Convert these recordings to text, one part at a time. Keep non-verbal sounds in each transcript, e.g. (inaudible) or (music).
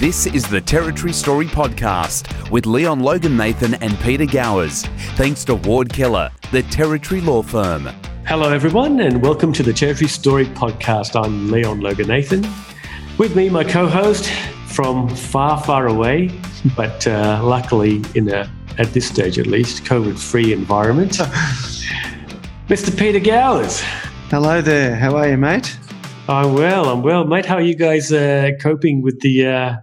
This is the Territory Story Podcast with Leon Logan Nathan and Peter Gowers. Thanks to Ward Keller, the Territory Law Firm. Hello, everyone, and welcome to the Territory Story Podcast. I'm Leon Logan Nathan. With me, my co host from far, far away, (laughs) but uh, luckily in a, at this stage at least, COVID free environment, (laughs) Mr. Peter Gowers. Hello there. How are you, mate? I'm well. I'm well, mate. How are you guys uh, coping with the uh,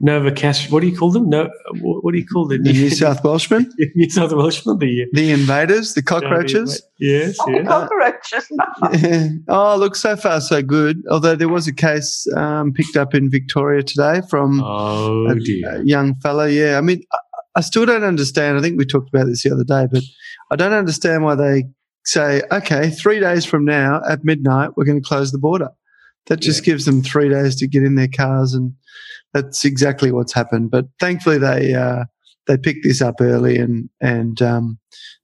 Nova Cast? What do you call them? No, what do you call them? The New (laughs) South Welshmen, (laughs) New South Welshmen. The the invaders, the cockroaches. yes, Oh, yes. cockroaches. (laughs) oh, look, so far so good. Although there was a case um, picked up in Victoria today from Oh a, dear. a young fella. Yeah, I mean, I, I still don't understand. I think we talked about this the other day, but I don't understand why they say, okay, three days from now at midnight, we're going to close the border. That just gives them three days to get in their cars, and that's exactly what's happened. But thankfully, they uh, they picked this up early, and and um,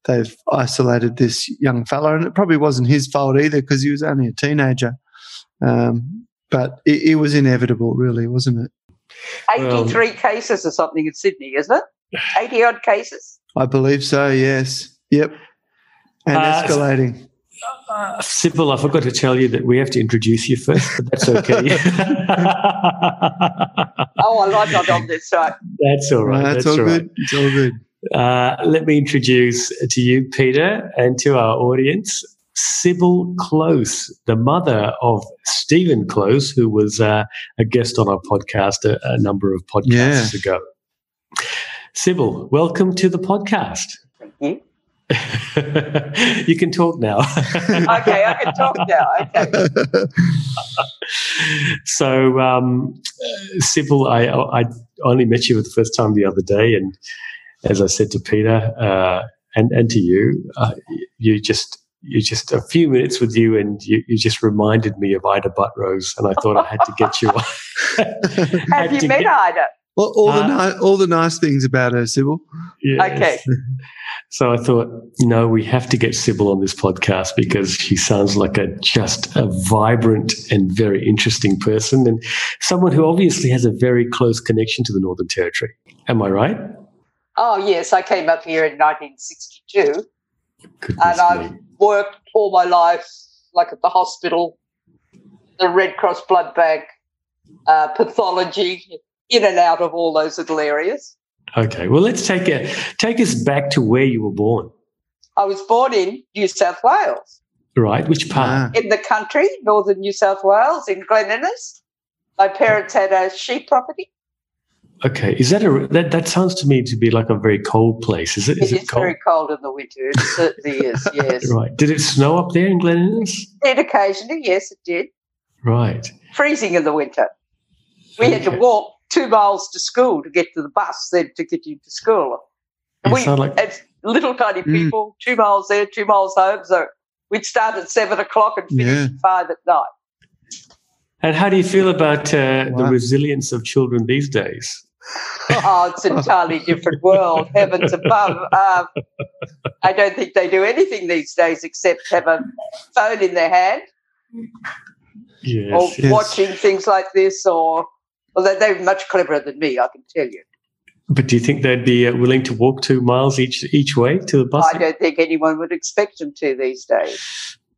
they've isolated this young fella, and it probably wasn't his fault either because he was only a teenager. Um, but it, it was inevitable, really, wasn't it? 83 cases or something in Sydney, isn't it? 80 odd cases. I believe so. Yes. Yep. And Uh, escalating. Uh, Sybil, I forgot to tell you that we have to introduce you first, but that's okay. (laughs) Oh, I like not on this side. that's all right. That's, that's all all right. good. It's all good. Uh, let me introduce to you, Peter, and to our audience, Sybil Close, the mother of Stephen Close, who was uh, a guest on our podcast a, a number of podcasts ago. Sybil, welcome to the podcast. Thank you. (laughs) you can talk now. (laughs) Okay, I can talk now. Okay. (laughs) so, um, Sybil, I, I only met you for the first time the other day, and as I said to Peter uh, and and to you, uh, you just you just a few minutes with you, and you, you just reminded me of Ita Buttrose, and I thought I had to get you. Have you met get- Ita? All, all the Uh, ni- all the nice things about her, Sybil. Yes. Okay. (laughs) So I thought, no, we have to get Sybil on this podcast because she sounds like a just a vibrant and very interesting person and someone who obviously has a very close connection to the Northern Territory. Am I right? Oh, yes, I came up here in 1962 Goodness and I've me. worked all my life, like at the hospital, the Red Cross blood bank, uh, pathology, in and out of all those little areas. Okay. Well, let's take a take us back to where you were born. I was born in New South Wales. Right? Which part? Ah, in the country, northern New South Wales, in Glen Innes. My parents had a sheep property. Okay. Is that a that that sounds to me to be like a very cold place? Is it? Is it it, is cold? very cold in the winter. It certainly is, (laughs) yes. Right. Did it snow up there in Glen Innes? Did occasionally, yes, it did. Right. Freezing in the winter. We had to walk two miles to school to get to the bus, then to get you to school. You we, sound like as little tiny Mm. people, two miles there, two miles home. So we'd start at seven o'clock and finish Yeah. at five at night. And how do you feel about uh, the resilience of children these days? (laughs) Oh, it's an entirely different world. Heavens above. Um, I don't think they do anything these days except have a phone in their hand Yes. or yes. watching things like this. Or well, they- they're much cleverer than me, I can tell you. But do you think they'd be uh, willing to walk two miles each each way to the bus? I don't think anyone would expect them to these days.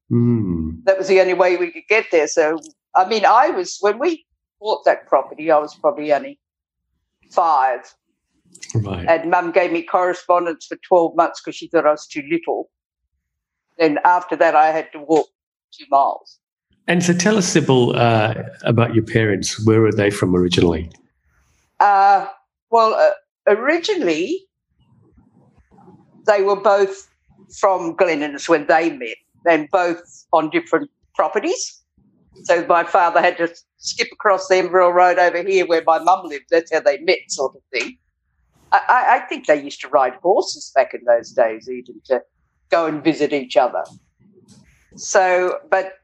Hmm. That was the only way we could get there. So, I mean, I was when we bought that property, I was probably only five. Right. and mum gave me correspondence for 12 months because she thought I was too little. Then after that, I had to walk two miles. And so tell us, Sybil, uh, about your parents. Where were they from originally? Uh, well, uh, originally, they were both from Glen when they met, and both on different properties. So my father had to skip across the Emberill Road over here where my mum lived. That's how they met, sort of thing. I, I think they used to ride horses back in those days, even to go and visit each other. So, but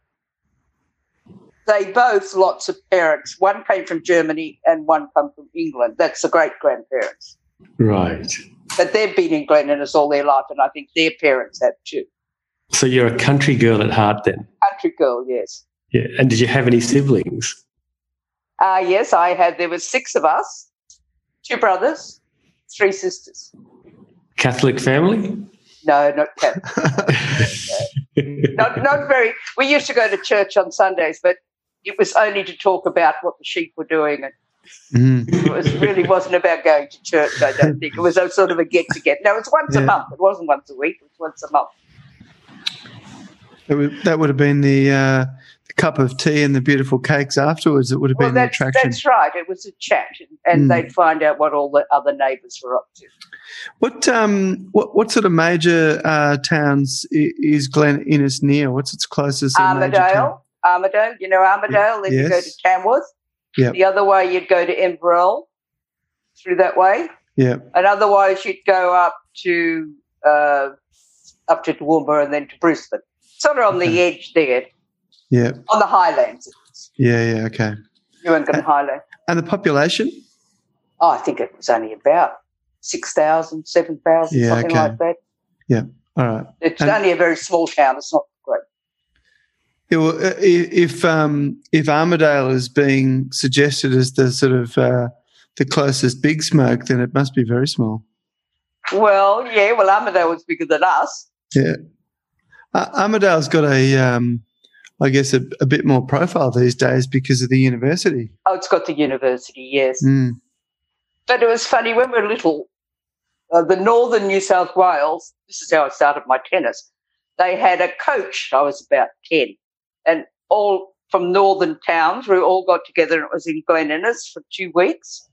they both lots of parents. One came from Germany and one come from England. That's the great grandparents. Right. But they've been in Glen Innes all their life, and I think their parents have too. So you're a country girl at heart then? Country girl, yes. Yeah. And did you have any siblings? Uh, yes, I had. There were six of us, two brothers, three sisters. Catholic family? No, not Catholic. (laughs) not, not very. We used to go to church on Sundays, but it was only to talk about what the sheep were doing. And Mm. it was, really wasn't about going to church, I don't think. It was a sort of a get together. No, it was once Yeah. a month. It wasn't once a week, it was once a month. That would, that would have been the, uh, the cup of tea and the beautiful cakes afterwards. It would have Well, been the that's, attraction. that's right. It was a chat, and, Mm. they'd find out what all the other neighbours were up to. What um what what sort of major uh, towns is Glen Innes near? What's its closest major town? Armidale, Armidale, you know Armidale, then you go to Yes. Tamworth. Yep. The other way, you'd go to Inverell through that way. Yeah, and otherwise you'd go up to uh, up to Toowoomba and then to Brisbane, sort of on the edge there, yeah, on the highlands. yeah, yeah. Okay. New England Highland. And the population? Oh, I think it was only about 6,000, 7,000, Yeah, something okay. like that. Yeah, all right. It's And- only a very small town. It's not. Yeah, well, uh, if um, if Armidale is being suggested as the sort of uh, the closest big smoke, then it must be very small. Well, yeah, well, Armidale was bigger than us. Yeah, uh, Armidale's got a, um, I guess, a, a bit more profile these days because of the university. Oh, it's got the university, yes. Mm. But it was funny when we were little. Uh, the northern New South Wales. This is how I started my tennis. They had a coach. I was about ten, and all from northern towns. We all got together, and it was in Glen Innes for two weeks.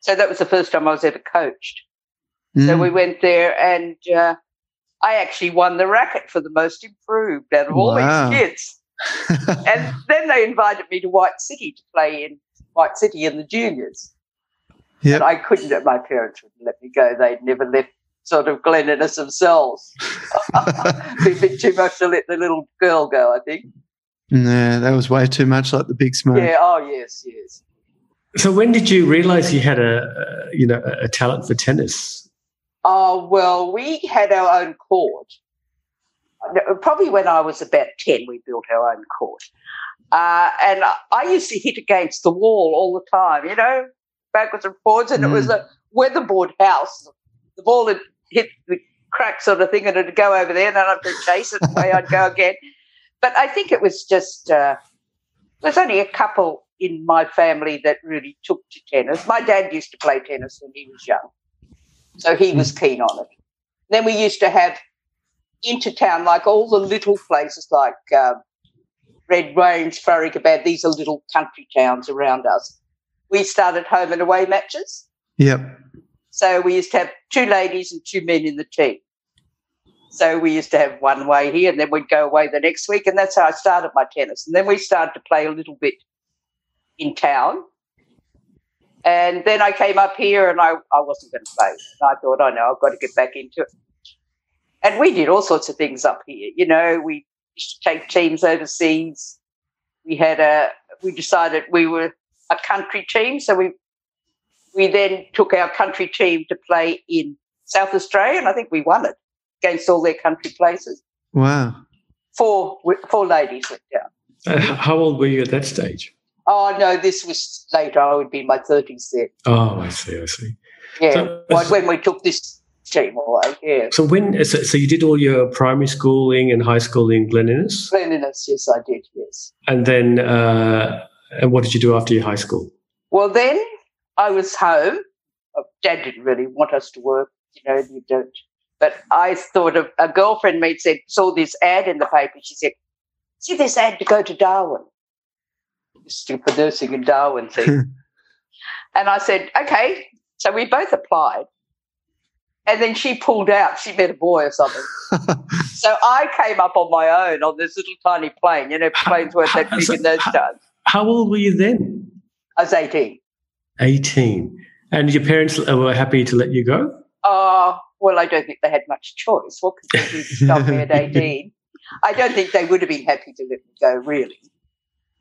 So that was the first time I was ever coached. So Mm. we went there, and uh, I actually won the racket for the most improved out of all Wow. these kids. (laughs) And then they invited me to White City to play in White City in the juniors. Yep. And I couldn't, my parents wouldn't let me go. They'd never left sort of Glen Innes themselves. (laughs) Be a bit too much to let the little girl go, I think. Nah, that was way too much like the big smoke. Yeah, oh, yes, yes. So when did you realize you had a, a you know a talent for tennis? Oh, well, we had our own court. Probably when I was about 10, we built our own court. Uh, and I- I used to hit against the wall all the time, you know, backwards and forwards. And it was a weatherboard house. The ball had hit the crack sort of thing and it'd go over there and then I'd chase it away I'd go again. But I think it was just, uh, there's only a couple in my family that really took to tennis. My dad used to play tennis when he was young. So he was keen on it. Then we used to have intertown, like all the little places like um, Red Range, Farrikabad, these are little country towns around us. We started home and away matches. Yep. So we used to have two ladies and two men in the team. So we used to have one way here and then we'd go away the next week. And that's how I started my tennis. And then we started to play a little bit in town. And then I came up here and I, I wasn't going to play. And I thought, I know, I've got to get back into it. And we did all sorts of things up here. You know, we used to take teams overseas. We had a, we decided we were a country team. So we, we then took our country team to play in South Australia and I think we won it against all their country places. Wow. Four, four ladies went down. Uh, how old were you at that stage? Oh no, this was later. I would be in my thirties then. Oh, I see, I see. Yeah, So- when- when we took this team away. Yeah, So when so, so you did all your primary schooling and high school in Glen Innes, cleanliness. Yes, I did. Yes. and then uh, and what did you do after your high school? Well, then I was home. Uh, Dad didn't really want us to work. You know, you don't. But I thought of a girlfriend mate said saw this ad in the paper. She said, "See this ad to go to Darwin." Stupid nursing in Darwin thing. (laughs) and I said, "Okay." So we both applied. And then she pulled out. She met a boy or something. (laughs) so I came up on my own on this little tiny plane. You know, planes weren't that big in those times. How old were you then? I was 18. Eighteen, and your parents uh, were happy to let you go. Oh, well, I don't think they had much choice. What could they do to stop me at 18? I don't think they would have been happy to let me go, really.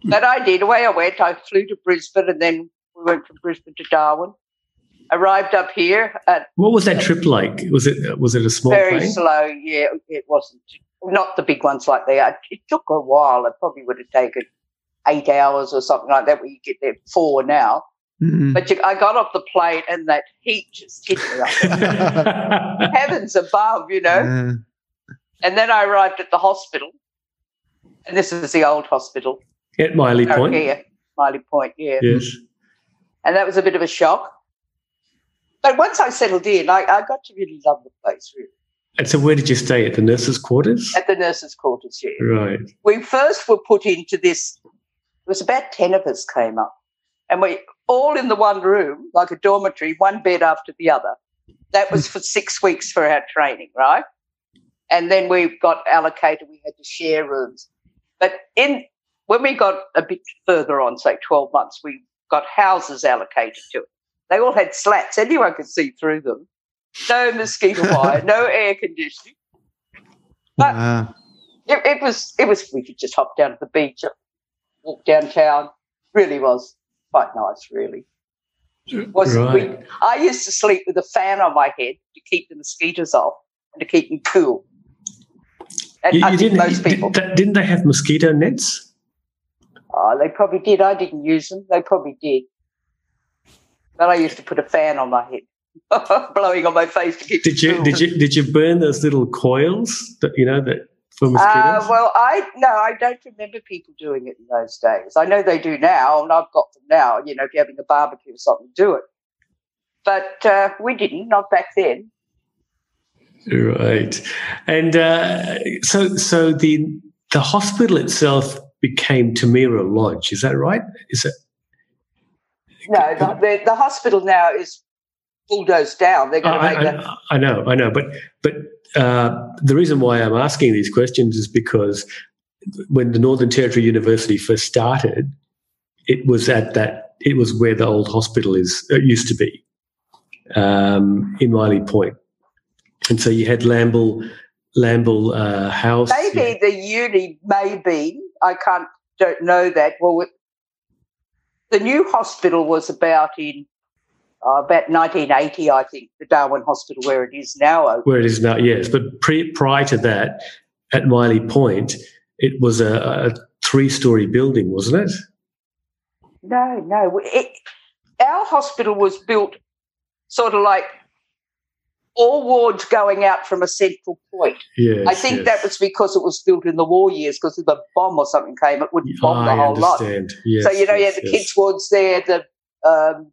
But I did. Away I went. I flew to Brisbane and then we went from Brisbane to Darwin. Arrived up here at What was that trip like? Was it was it a small very plane? slow. Yeah, it wasn't. Not the big ones like they are. It took a while. It probably would have taken eight hours or something like that, where you get there four now. Mm. But you, I got off the plane and that heat just hit me up. (laughs) (laughs) Heavens above, you know. Yeah. And then I arrived at the hospital, and this is the old hospital, At Myilly Point. Here, Myilly Point, yeah. Yes. And that was a bit of a shock. But once I settled in, I, I got to really love the place, really. And so, where did you stay? At the nurses' quarters? At the nurses' quarters, yeah. Right. we first were put into this. It was about ten of us came up, and we all in the one room, like a dormitory, one bed after the other. That was for six (laughs) weeks for our training, right? And then we got allocated. We had to share rooms, but in when we got a bit further on, say twelve months, we got houses allocated to it. They all had slats; anyone could see through them. No (laughs) mosquito wire, no air conditioning. But- Wow. It, it was it was we could just hop down to the beach, walk downtown. Really was quite nice. Really was. We, Right. I used to sleep with a fan on my head to keep the mosquitoes off and to keep me cool. And You, you didn't, most people, did- didn't they have mosquito nets? oh, they probably did. I didn't use them. They probably did. But I used to put a fan on my head, (laughs) blowing on my face to keep. Did you cool. did you did you burn those little coils that you know that for Uh, well, I no, I don't remember people doing it in those days. I know they do now, and I've got them now. You know, if you're having a barbecue or something, do it. But uh, we didn't, not back then. Right, and uh, so so the the hospital itself became Tamira Lodge. Is that right? Is it? No, the, the, the hospital now is bulldozed down. They're going to I, make that. I, I know, I know, but but uh, the reason why I'm asking these questions is because when the Northern Territory University first started, it was at that it was where the old hospital is uh, used to be um, in Myilly Point, and so you had Lamble Lamble uh, House. Maybe the uni may be. I can't don't know that. Well, it- the new hospital was about in uh, about 1980, I think. The Darwin Hospital, where it is now, where it is now, yes. But pre, prior to that, at Myilly Point, it was a, a three-story building, wasn't it? No, no. It, our hospital was built sort of like all wards going out from a central point. Yes. I think yes. that was because it was built in the war years, because if a bomb or something came, it wouldn't bomb the I whole lot. Yes, so, you know, you had the kids' wards there, the um,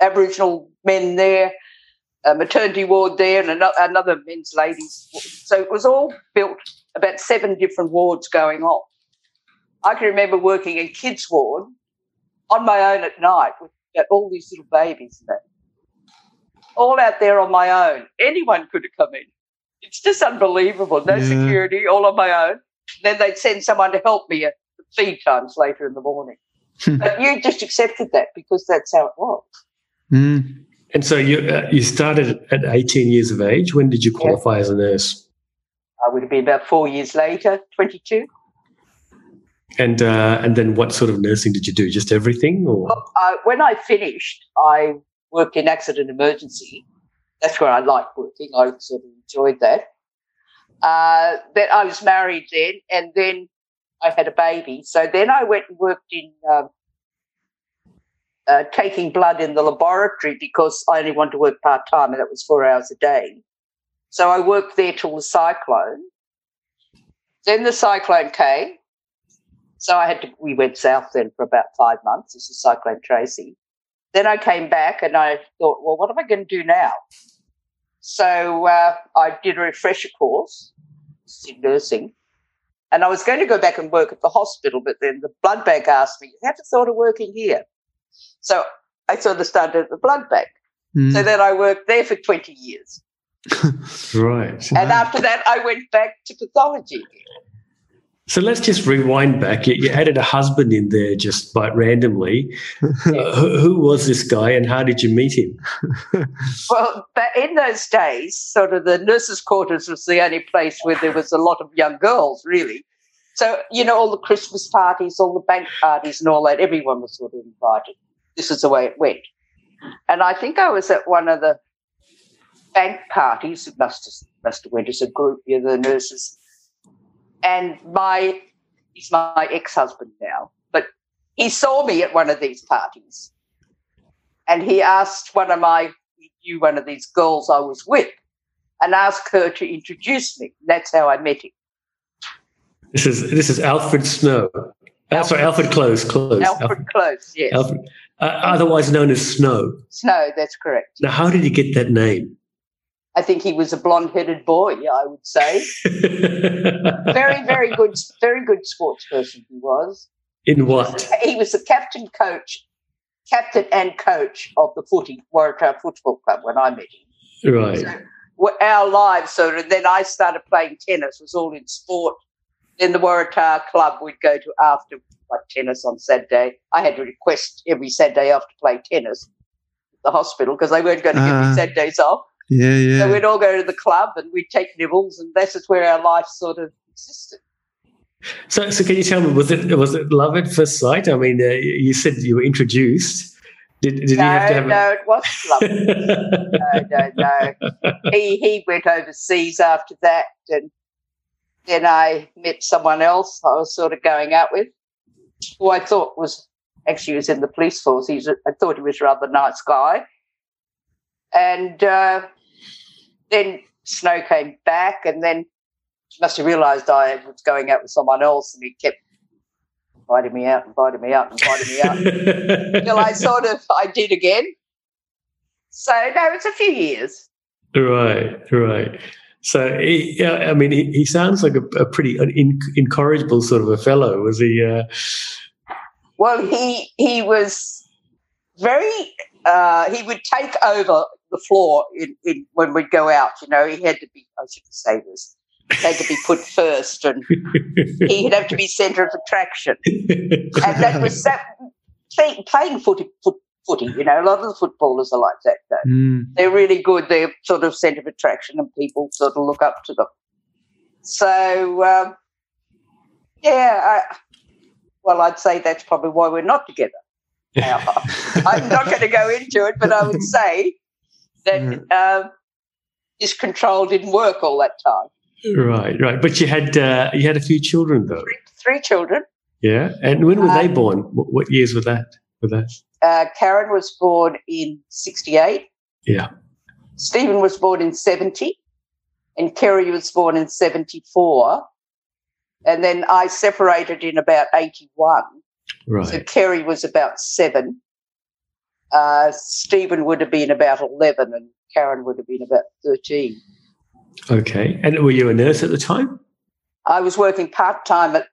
Aboriginal men there, a maternity ward there, and another, men's ladies. ward. So it was all built about seven different wards going on. I can remember working in kids' ward on my own at night with all these little babies and that. All out there on my own. Anyone could have come in. It's just unbelievable. No Yeah. security, all on my own. Then they'd send someone to help me at feed times later in the morning. (laughs) but you just accepted that because that's how it was. Mm. And so you uh, you started at 18 years of age. When did you qualify as a nurse? I would have been about four years later, 22. And uh, and then what sort of nursing did you do? Just everything, or Well, I, when I finished, I worked in accident emergency. That's where I liked working. I sort of enjoyed that. Uh, then I was married then, and then I had a baby. So then I went and worked in um, uh, taking blood in the laboratory because I only wanted to work part time, and that was four hours a day. So I worked there till the cyclone. Then the cyclone came. So I had to, we went south then for about five months. This is Cyclone Tracy. Then I came back and I thought, well, what am I going to do now? So uh, I did a refresher course in nursing. And I was going to go back and work at the hospital, but then the blood bank asked me, have you thought of working here? So I sort of started at the blood bank. Mm. So then I worked there for 20 years. (laughs) right? And Wow. after that, I went back to pathology. So let's just rewind back. You, you added a husband in there just by randomly. (laughs) Uh, who, who was this guy, and how did you meet him? (laughs) Well, but in those days, sort of the nurses' quarters was the only place where there was a lot of young girls, really. So, you know, all the Christmas parties, all the bank parties and all that, everyone was sort of invited. This is the way it went. And I think I was at one of the bank parties. It must have, must have went as a group, you know, the nurses. And my, he's my ex-husband now, but he saw me at one of these parties and he asked one of my, he knew one of these girls I was with, and asked her to introduce me. That's how I met him. This is this is Alfred Snow. Uh, sorry, Alfred Close. Close. Alfred Close, yes. Alfred, uh, otherwise known as Snow. Snow, that's correct. Now, how did he get that name? I think he was a blonde-headed boy. I would say (laughs) very, very good, very good sports person. He was. In what? He was the captain, coach, captain and coach of the footy Waratah Football Club when I met him. Right. So our lives sort of. Then I started playing tennis. Was all in sport. Then the Waratah Club we'd go to after like tennis on Saturday. I had to request every Saturday off to play tennis at the hospital because they weren't going to give Ah. me Saturdays off. Yeah, yeah. So we'd all go to the club and we'd take nibbles, and that's just where our life sort of existed. So, so can you tell me, was it was it love at first sight? I mean, uh, you said you were introduced. Did, did no, you have to have? no, it wasn't love. (laughs) no, no, no. He he went overseas after that, and then I met someone else I was sort of going out with, who I thought was actually was in the police force. He's a, I thought he was a rather nice guy, and uh, then Snow came back, and then he must have realised I was going out with someone else, and he kept inviting me out, inviting me out, inviting me out. (laughs) Till I sort of I did again. So no, it's a few years. right, right. So, he, yeah, I mean, he, he sounds like a, a pretty in, incorrigible sort of a fellow. Was he? Uh, Well, he he was very. Uh, he would take over the floor in, in when we'd go out. You know, he had to be. I shouldn't say this. He had to be put (laughs) first, and he'd have to be centre of attraction. And that was that. Play, playing footy, foot, footy, you know, a lot of the footballers are like that. Though. Mm. they're really good. They're sort of centre of attraction, and people sort of look up to them. So, um, yeah, I, well, I'd say that's probably why we're not together. (laughs) Now, I'm not going to go into it, but I would say that um, his control didn't work all that time. right, right. But you had uh, you had a few children though. Three, three children. Yeah, and when were they Um, born? What, what years were that? Were that? Uh, Karen was born in 68. Yeah. Stephen was born in 70. And Kerry was born in 74. And then I separated in about 81. Right. So Kerry was about seven. Uh, Stephen would have been about 11 and Karen would have been about 13. Okay. And were you a nurse at the time? I was working part time at,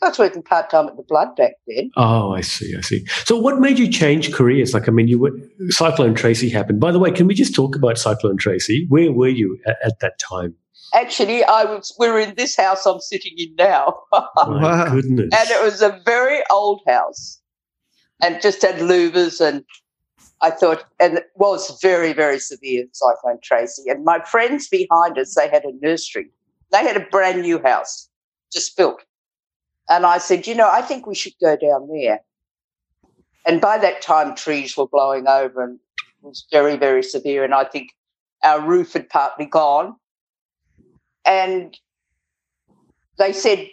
I think I was working part time at the Blood back then. Oh, I see. I see. So, what made you change careers? Like, I mean, you were Cyclone Tracy happened. By the way, can we just talk about Cyclone Tracy? Where were you at, at that time? Actually, I was, we were in this house I'm sitting in now. (laughs) My Wow. goodness. and it was a very old house and just had louvers and I thought, and it was very, very severe, Cyclone Tracy. And my friends behind us, they had a nursery. They had a brand new house just built. And I said, you know, I think we should go down there. And by that time, trees were blowing over and it was very, very severe. And I think our roof had partly gone. And they said,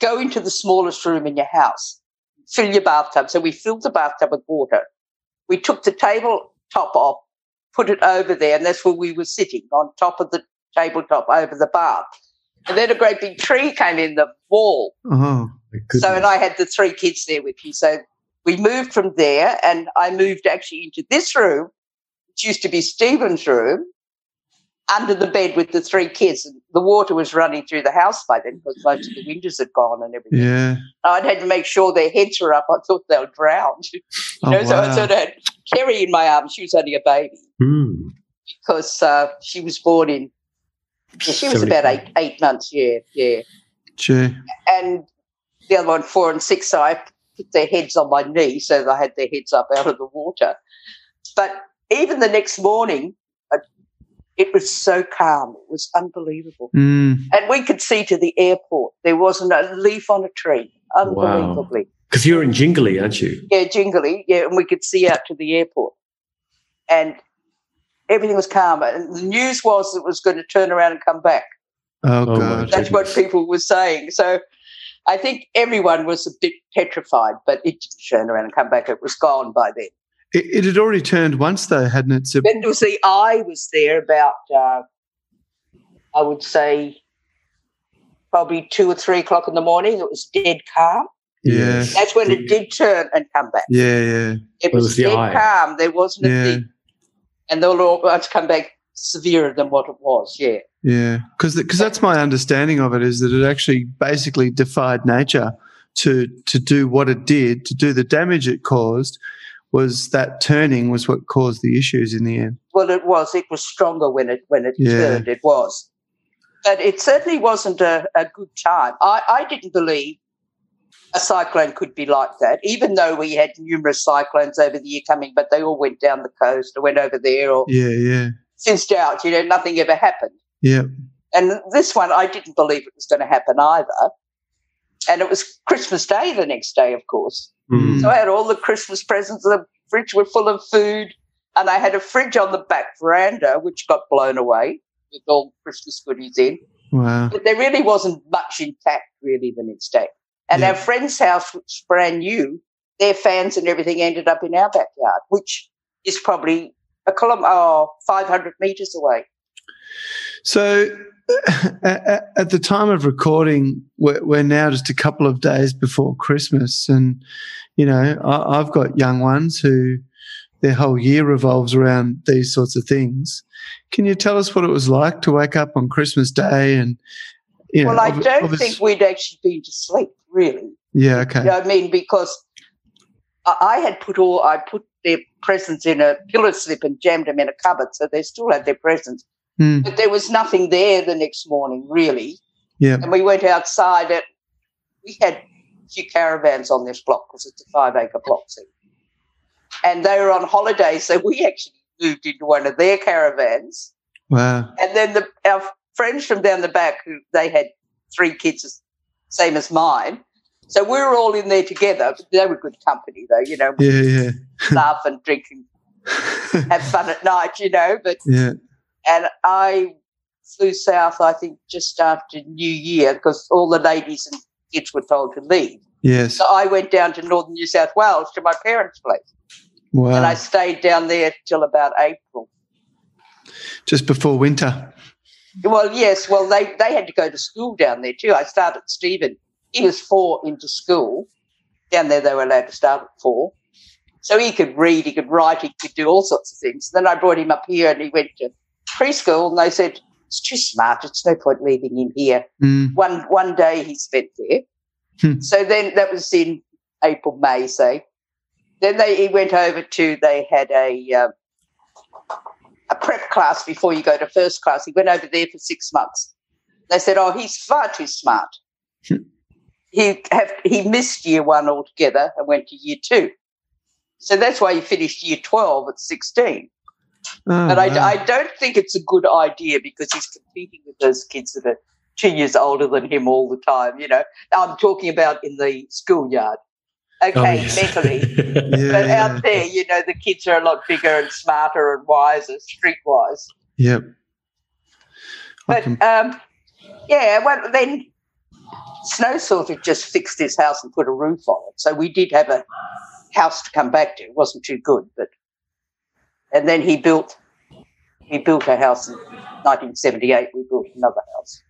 go into the smallest room in your house, fill your bathtub. So we filled the bathtub with water. We took the table top off, put it over there, and that's where we were sitting on top of the tabletop over the bath. And then a great big tree came in the wall. My So, and. I had the three kids there with me. So we moved from there, and I moved actually into this room, which used to be Stephen's room, under the bed with the three kids. And the water was running through the house by then because most of the windows had gone and everything. yeah. I'd had to make sure their heads were up. I thought they were drowned. (laughs) You Oh, know, so I wow. sort of had Kerry in my arms. She was only a baby Hmm. because uh, she was born in. she was about eight eight months. Yeah, yeah. Gee. And the other one, four and six. So I put their heads on my knee so they had their heads up out of the water. But even the next morning, uh, it was so calm. It was unbelievable. Mm. And we could see to the airport. There wasn't a leaf on a tree. Unbelievably. Because you're in Jingili, aren't you? yeah, Jingili, yeah, and we could see out to the airport. And everything was calm. And the news was it was going to turn around and come back. Oh, Oh, God. That's what people were saying. So I think everyone was a bit petrified, but it didn't turn around and come back. It was gone by then. It, it had already turned once, though, hadn't it? So, Then there was the eye was there about, uh, I would say, probably two or three o'clock in the morning. It was dead calm. yeah, That's when it did turn and come back. yeah, yeah, It Well, it was, was dead eye. calm. There wasn't a yeah, thing. And they'll all about to come back severer than what it was. Yeah. yeah. Because because that's my understanding of it is that it actually basically defied nature to to do what it did, to do the damage it caused. Was that turning was what caused the issues in the end? Well, it was. It was stronger when it when it Yeah. turned. It was, but it certainly wasn't a, a good time. I, I didn't believe a cyclone could be like that, even though we had numerous cyclones over the year coming, but they all went down the coast or went over there or Yeah, yeah, fizzed out. You know, nothing ever happened. yeah, And this one, I didn't believe it was going to happen either. And it was Christmas Day the next day, of course. Mm. So I had all the Christmas presents. The fridge were full of food, and I had a fridge on the back veranda which got blown away with all Christmas goodies in. wow, But there really wasn't much intact really the next day. And Yeah. our friend's house, which was brand new, their fans and everything ended up in our backyard, which is probably a kilometre, oh, 500 metres away. So, (laughs) at, the time of recording, we're, we're now just a couple of days before Christmas, and you know, I, I've got young ones who their whole year revolves around these sorts of things. Can you tell us what it was like to wake up on Christmas Day and? You know, well, I don't think we'd actually been to sleep, really. Yeah. Okay. You know I mean? Because I had put all, I put presents in a pillow slip and jammed them in a cupboard, so they still had their presents. Hmm. But there was nothing there the next morning, really. Yeah. And we went outside. It, we had a few caravans on this block because it's a five acre block. See? And they were on holiday, so we actually moved into one of their caravans. Wow. And then the, our friends from down the back, who they had three kids, same as mine. So we were all in there together. They were good company, though. You know, Yeah. Yeah. (laughs) laugh and drink and (laughs) have fun at night. You know, but yeah. and I flew south. I think just after New Year because all the ladies and kids were told to leave. Yes. So I went down to northern New South Wales to my parents' place, Wow. and I stayed down there till about April. Just before winter. Well, yes. Well, they, they had to go to school down there too. I started Stephen. He was four into school. Down there, they were allowed to start at four. So he could read, he could write, he could do all sorts of things. Then I brought him up here and he went to preschool and they said, it's too smart. It's no point leaving him here. Mm. One, one day he spent there. Hmm. So then that was in April, May, say. Then they, he went over to, they had a, um, a prep class before you go to first class. He went over there for six months. They said, "Oh, he's far too smart. Hmm. He have he missed year one altogether and went to year two. So that's why he finished year twelve at sixteen. Oh, But wow. I, I don't think it's a good idea because he's competing with those kids that are two years older than him all the time. You know, I'm talking about in the schoolyard. Oh, Okay, yes. mentally, (laughs) yeah, but yeah. out there, you know, the kids are a lot bigger and smarter and wiser, streetwise. Yep. I But um, yeah, well, then Snow sort of just fixed his house and put a roof on it. So we did have a house to come back to. It wasn't too good, but and then he built he built a house in 1978. We built another house.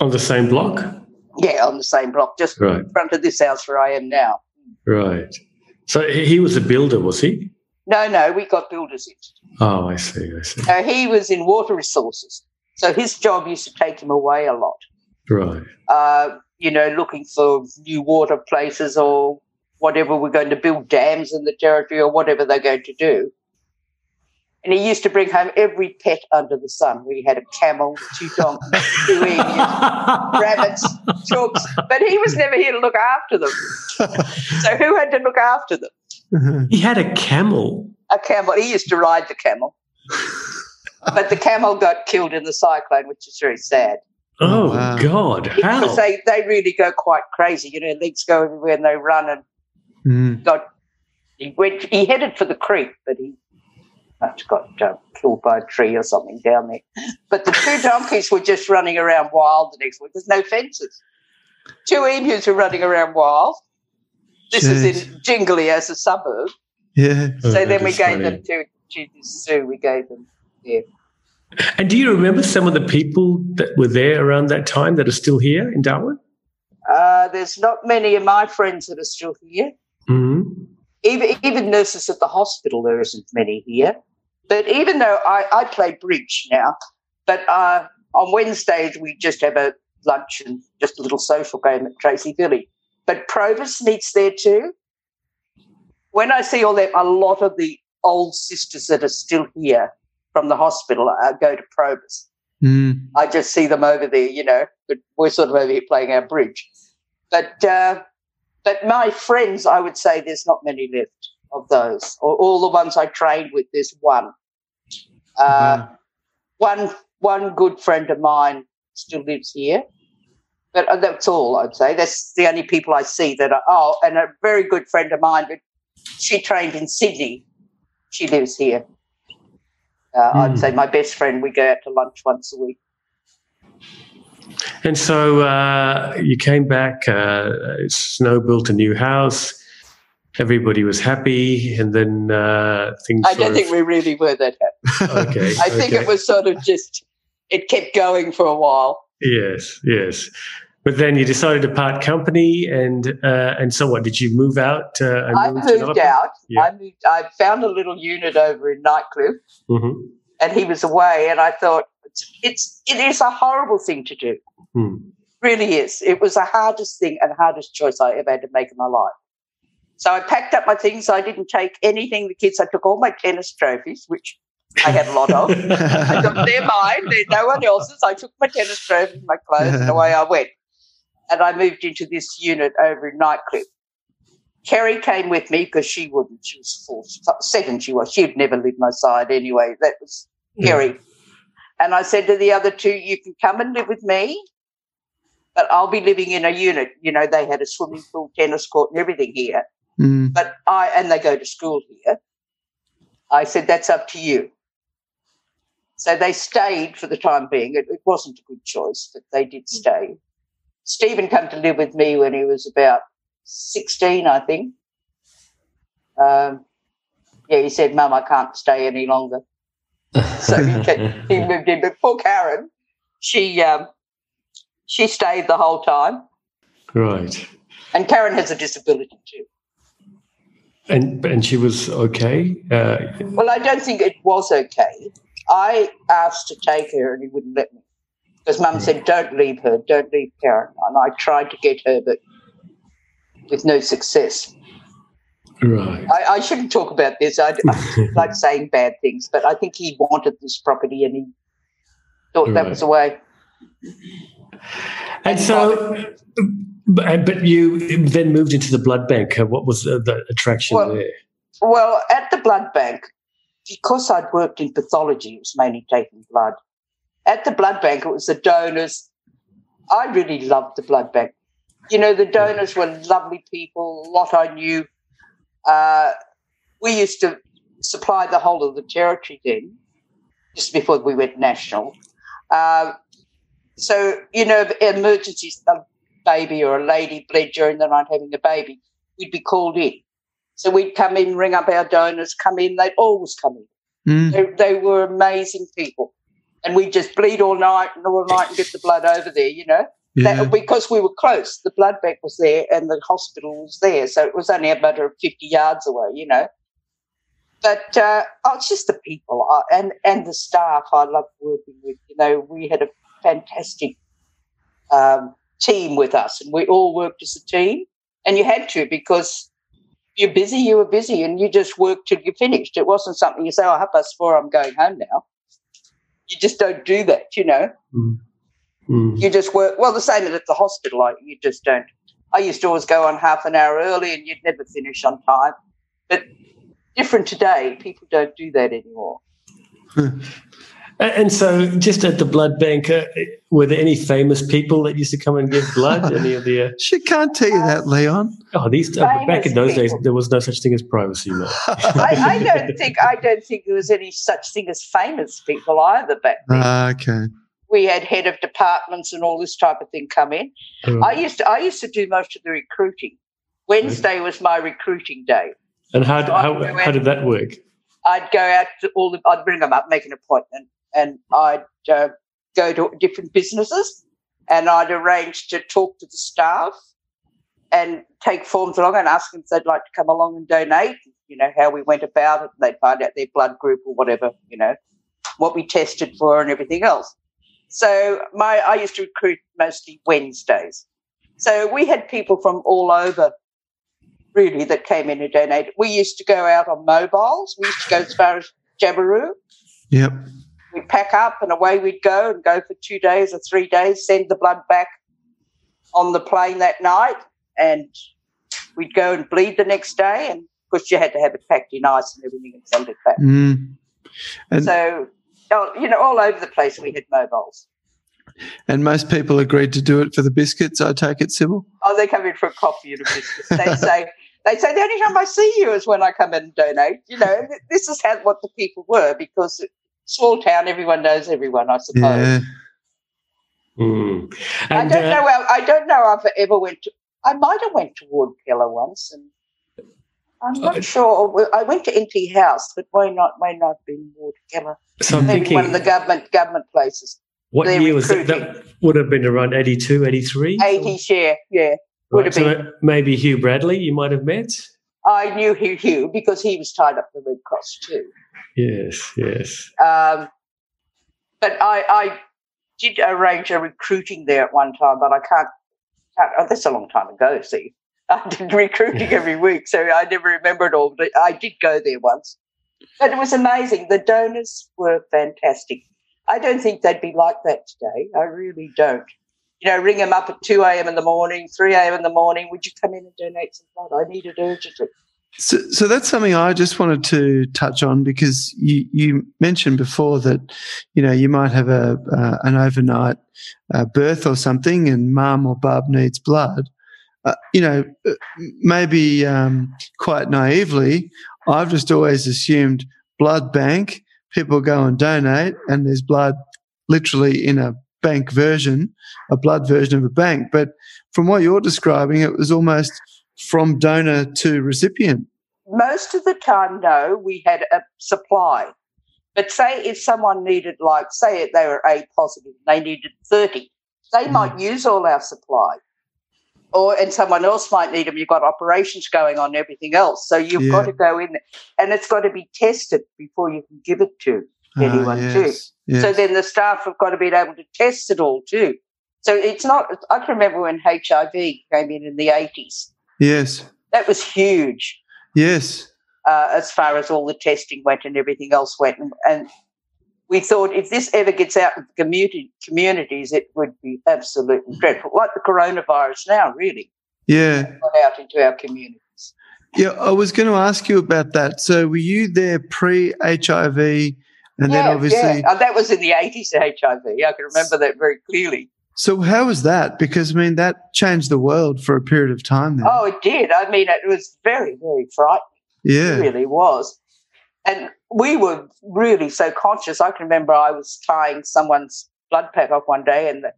On the same block? Yeah, on the same block, just Right. in front of this house where I am now. Right. So he was a builder, was he? No, no, we got builders in. Oh, I see. I see. Uh, he was in water resources, so his job used to take him away a lot. Right. uh, you know, looking for new water places or whatever we're going to build dams in the territory or whatever they're going to do. And he used to bring home every pet under the sun. We had a camel, two donkeys, two emus, rabbits, chooks, but he was never here to look after them. (laughs) So who had to look after them? He had a camel. A camel. He used to ride the camel. (laughs) But the camel got killed in the cyclone, which is very sad. Oh, wow. God. How? Because they, they really go quite crazy. You know, legs go everywhere and they run and Mm. got he went he headed for the creek, but he got uh, killed by a tree or something down there. But the two donkeys were just running around wild the next week. There's no fences. two emus were running around wild. This is in Jingili as a suburb. Yeah. Oh, So that then we gave funny. them to, to the zoo. We gave them. Yeah. And do you remember some of the people that were there around that time that are still here in Darwin? Uh, there's not many of my friends that are still here. hmm Even even nurses at the hospital, there isn't many here. But even though I, I play bridge now, but uh, on Wednesdays we just have a lunch and just a little social game at Tracy Village. But Probus meets there too. When I see all that, a lot of the old sisters that are still here from the hospital uh, go to Probus. Mm. I just see them over there, you know, but we're sort of over here playing our bridge. But uh, but my friends, I would say there's not many left of those. Or all the ones I trained with, there's one. Uh, Wow. One one good friend of mine still lives here. But uh, that's all I'd say. That's the only people I see that are, oh, and a very good friend of mine, but she trained in Sydney. She lives here. Uh, Hmm. I'd say my best friend, we go out to lunch once a week. And so uh, you came back. Uh, Snow built a new house. Everybody was happy, and then uh, things. I don't of- think we really were that happy. (laughs) Okay. I think okay. it was sort of just, it kept going for a while. Yes, yes. But then you decided to part company, and uh, and so what? Did you move out? Uh, and I move to another moved out. Yeah. I moved. I found a little unit over in Nightcliff, hmm and he was away. And I thought it's, it's it is a horrible thing to do. Hmm. Really is. It was the hardest thing and hardest choice I ever had to make in my life. So I packed up my things. I didn't take anything. The kids. I took all my tennis trophies, which I had a lot of. (laughs) I thought they're mine. They're no one else's. I took my tennis trophies, my clothes, and away I went. And I moved into this unit over in Nightcliff. Kerry came with me because she wouldn't. She was four, seven. She was. She'd never leave my side anyway. That was Kerry. And I said to the other two, "You can come and live with me, but I'll be living in a unit. You know, they had a swimming pool, tennis court, and everything here. Mm. But I and they go to school here. I said that's up to you. So they stayed for the time being. It, it wasn't a good choice, but they did stay. Stephen came to live with me when he was about sixteen, I think. Um, yeah, he said, "Mum, I can't stay any longer." So he, (laughs) he moved in. But poor Karen, she um, she stayed the whole time, Right. and Karen has a disability too. And and she was okay. Uh, Well, I don't think it was okay. I asked to take her and he wouldn't let me. Because mum said, don't leave her, don't leave Karen. And I tried to get her, but with no success. right. I, I shouldn't talk about this. I, I (laughs) like saying bad things, but I think he wanted this property and he thought that was the way. And so, but, but you then moved into the blood bank. Uh, What was the, the attraction Well, there? Well, at the blood bank, because I'd worked in pathology, it was mainly taking blood. At the blood bank, it was the donors. I really loved the blood bank. You know, the donors were lovely people, a lot I knew. Uh, we used to supply the whole of the territory then, just before we went national. Uh, so, you know, emergencies, a baby or a lady bled during the night having a baby, we'd be called in. So we'd come in, ring up our donors, come in, they'd always come in. Mm. They, they were amazing people. And we'd just bleed all night and all night and get the blood over there, you know. Yeah. That, because we were close. The blood bank was there and the hospital was there. So it was only a matter of 50 yards away, you know. But uh, oh, it's just the people uh, and, and the staff I loved working with. You know, we had a fantastic um, team with us and we all worked as a team. And you had to because you're busy, you were busy, and you just worked till you finished. It wasn't something you say, oh, half past four, I'm going home now. You just don't do that, you know. Mm. You just work, well, the same as at the hospital, like, you just don't. I used to always go on half an hour early and you'd never finish on time. But different today, people don't do that anymore. (laughs) And- And so, just at the blood bank, uh, were there any famous people that used to come and give blood? (laughs) any of the uh, She can't tell you that, Leon. oh, these uh, back in Famous those days, there was no such thing as privacy, mate. (laughs) I, I don't think I don't think there was any such thing as famous people either back then. Ah, okay. we had head of departments and all this type of thing come in. Oh. I used to I used to do most of the recruiting. Wednesday was my recruiting day. and how, so how, how did that work? I'd go out to all the I'd bring them up, make an appointment, and I'd uh, go to different businesses, and I'd arrange to talk to the staff and take forms along and ask them if they'd like to come along and donate. You know how we went about it. They'd find out their blood group or whatever. You know what we tested for and everything else. So my I used to recruit mostly Wednesdays. So we had people from all over really that came in and donated. We used to go out on mobiles. We used to go as far as Jabiru. Yep. We'd pack up and away we'd go and go for two days or three days, send the blood back on the plane that night, and we'd go and bleed the next day. And of course, you had to have it packed in ice and everything and send it back. Mm. And So, oh, you know, all over the place we had mobiles. and most people agreed to do it for the biscuits. I take it, Sybil. Oh, they come in for a coffee and a biscuit. They (laughs) say, they say the only time I see you is when I come in and donate. You know, this is how what the people were because small town, everyone knows everyone, I suppose. Yeah. Mm. I don't uh, know. Well, I don't know. if I ever went to. I might have went to Ward Keller once, and I'm not Uh, sure. I went to NT House, but why not? May not have been Ward Keller. so I'm Maybe thinking, one of the government government places. what they're year was that? That would have been around 82, 83? 80 share. Yeah, would have so been. maybe Hugh Bradley you might have met? I knew Hugh Hugh because he was tied up with the Red Cross too. Yes, yes. Um, but I, I did arrange a recruiting there at one time, but I can't. can't oh, that's a long time ago. See, (laughs) I did recruiting every (laughs) week, so I never remember it all. But I did go there once, but it was amazing. The donors were fantastic. I don't think they'd be like that today. I really don't. You know, ring them up at two a.m. in the morning, three a.m. in the morning. Would you come in and donate some blood? I need it urgently. So, so that's something I just wanted to touch on because you, you mentioned before that you know you might have a uh, an overnight uh, birth or something, and mum or bub needs blood. Uh, you know, uh, maybe um, quite naively, I've just always assumed blood bank. People go and donate, and there's blood literally in a bank version, a blood version of a bank. But from what you're describing, it was almost from donor to recipient. most of the time, no, we had a supply. But say if someone needed, like, say they were A positive, they needed 30, they Mm. might use all our supply. Or, and someone else might need them. You've got operations going on, everything else. So you've Yeah. got to go in there and it's got to be tested before you can give it to anyone, Ah, too. yes, yes. So then the staff have got to be able to test it all, too. So it's not, I can remember when HIV came in in the 80s. Yes, That was huge yes, uh, as far as all the testing went and everything else went. And, and we thought if this ever gets out in the community, communities, it would be absolutely dreadful, like the coronavirus now, really, yeah. got out into our communities. Yeah, I was going to ask you about that. So, were you there pre HIV, and then obviously? yeah. Uh, that was in the 80s, HIV. I can remember that very clearly. So, how was that? Because I mean, that changed the world for a period of time. Then, Oh, it did. I mean, it was very, very frightening. Yeah, it really was. And we were really so conscious. I can remember I was tying someone's blood pack off one day and the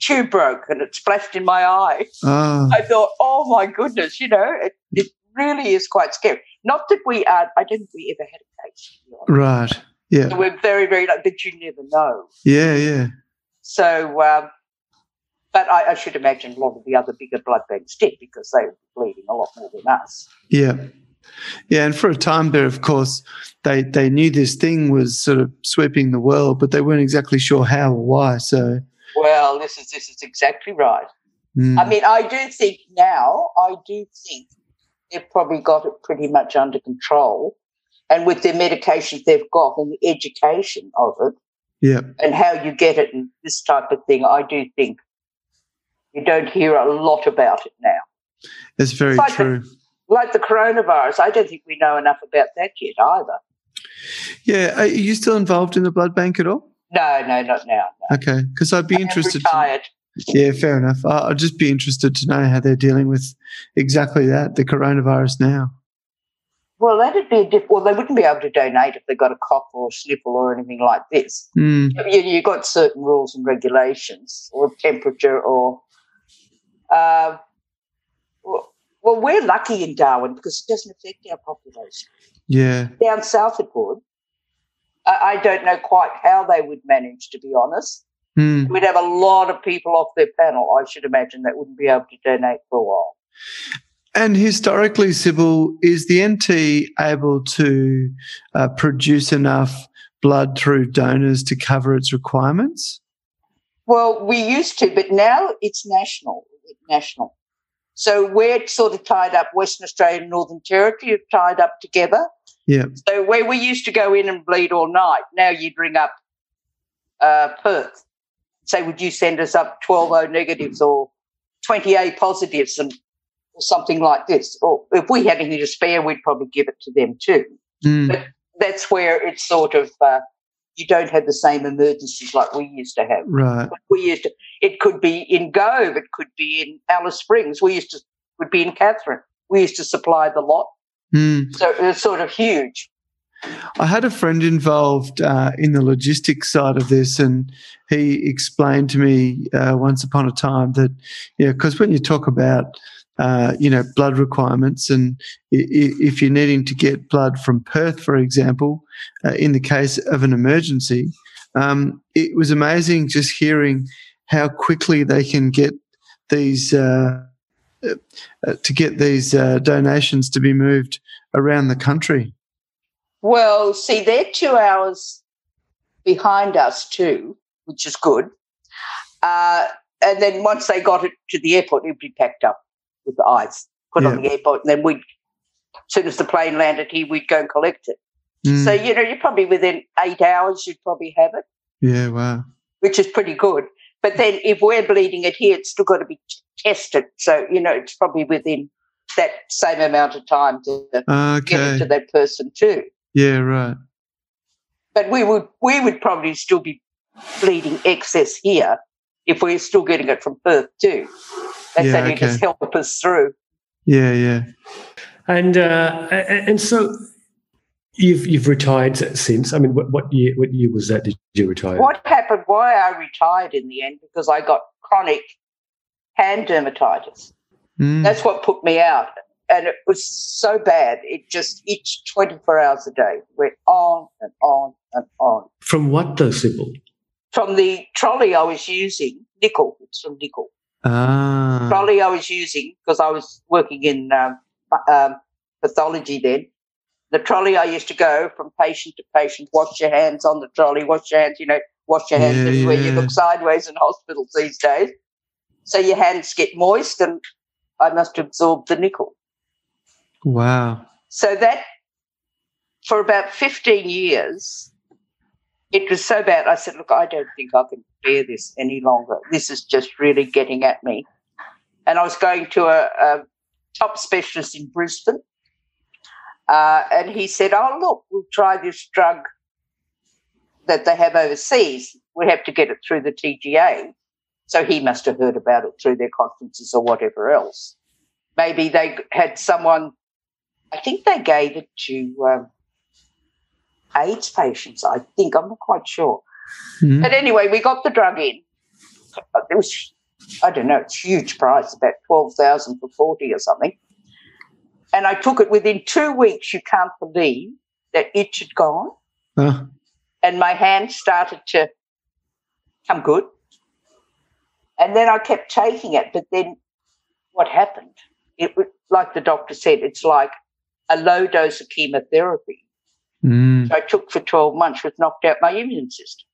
tube broke and it splashed in my eye. oh, I thought, oh my goodness, you know, it, it really is quite scary. Not that we are, I don't think we ever had a case. to be honest. right, yeah, We're very, very, like, but you never know. yeah, yeah, So, um, but I, I should imagine a lot of the other bigger blood banks did because they were bleeding a lot more than us. yeah, yeah. And for a time there, of course, they they knew this thing was sort of sweeping the world, but they weren't exactly sure how or why. So, Well, this is this is exactly right. mm, I mean, I do think now, I do think they've probably got it pretty much under control. And with the medications they've got and the education of it yeah, and how you get it and this type of thing, I do think you don't hear a lot about it now. it's very like the- true. Like the coronavirus, I don't think we know enough about that yet either. Yeah, are you still involved in the blood bank at all? No, no, not now. No. Okay, because I'd be I'm interested. To, yeah, fair enough. I- I'd just be interested to know how they're dealing with exactly that, the coronavirus now. Well, that'd be a diff- well. They wouldn't be able to donate if they got a cough or a sniffle or anything like this. Mm. You, you got certain rules and regulations, or temperature, or uh, well, well, we're lucky in Darwin because it doesn't affect our population. Yeah. Down south it would. I, I don't know quite how they would manage, to be honest. Mm. We'd have a lot of people off their panel. I should imagine that wouldn't be able to donate for a while. And historically, Sybil, is the NT able to uh, produce enough blood through donors to cover its requirements? Well, we used to, but now it's national. National. So we're sort of tied up. Western Australia and Northern Territory are tied up together. Yeah. So where we used to go in and bleed all night, now you'd ring up uh, Perth, say, "Would you send us up 12 O negatives or 20 A positives and or something like this?" Or if we had anything to spare, we'd probably give it to them too. Mm. That's where it's sort of uh, you don't have the same emergencies like we used to have. Right. We used to. It could be in Gove. It could be in Alice Springs. We used to. Would be in Katherine. We used to supply the lot. Mm. So it was sort of huge. I had a friend involved uh, in the logistics side of this, and he explained to me uh, once upon a time that, yeah, because when you talk about, uh, you know, blood requirements, and if you're needing to get blood from Perth, for example, uh, in the case of an emergency, um, it was amazing just hearing how quickly they can get these. Uh, uh, to get these uh, donations to be moved around the country. Well, see, they're two hours behind us too, which is good. Uh, and then once they got it to the airport, it'd be packed up with the ice, put on the airport, and then we'd, as soon as the plane landed here, we'd go and collect it. Mm. So you know, you're probably within eight hours, you'd probably have it. yeah, wow. which is pretty good. But then if we're bleeding it here, it's still got to be tested. So, you know, it's probably within that same amount of time to get it to that person too. Yeah, right. But we would we would probably still be bleeding excess here if we're still getting it from Perth too. That's Yeah, only okay. just help us through. Yeah, yeah. And uh, a- a- and so you've you've retired since. I mean, what what year what year was that? Did you retire? What happened? Why I retired in the end because I got chronic hand dermatitis. Mm. That's what put me out. And it was so bad. It just itched 24 hours a day. Went on and on and on. From what though, Sybil? From the trolley I was using, nickel, it's from nickel. Ah. Trolley I was using, because I was working in um, um, pathology then. The trolley I used to go from patient to patient, wash your hands on the trolley, wash your hands, you know, wash your hands Yeah, everywhere. You yeah. look sideways in hospitals these days. So your hands get moist, and I must absorb the nickel. Wow. So that for about 15 years, it was so bad. I said, Look, I don't think I can bear this any longer. This is just really getting at me. And I was going to a, a top specialist in Brisbane. Uh, and he said, Oh, look, we'll try this drug that they have overseas. We have to get it through the TGA. So he must have heard about it through their conferences or whatever else. Maybe they had someone I think they gave it to um, AIDS patients. I think I'm not quite sure. Mhm. But anyway, we got the drug in. It was, I don't know, it's a huge price, about twelve thousand for forty or something. And I took it within two weeks. You can't believe that itch had gone, Oh, and my hand started to come good. And then I kept taking it, but then what happened? It was like the doctor said, it's like a low dose of chemotherapy. Mm. I took for 12 months, which knocked out my immune system.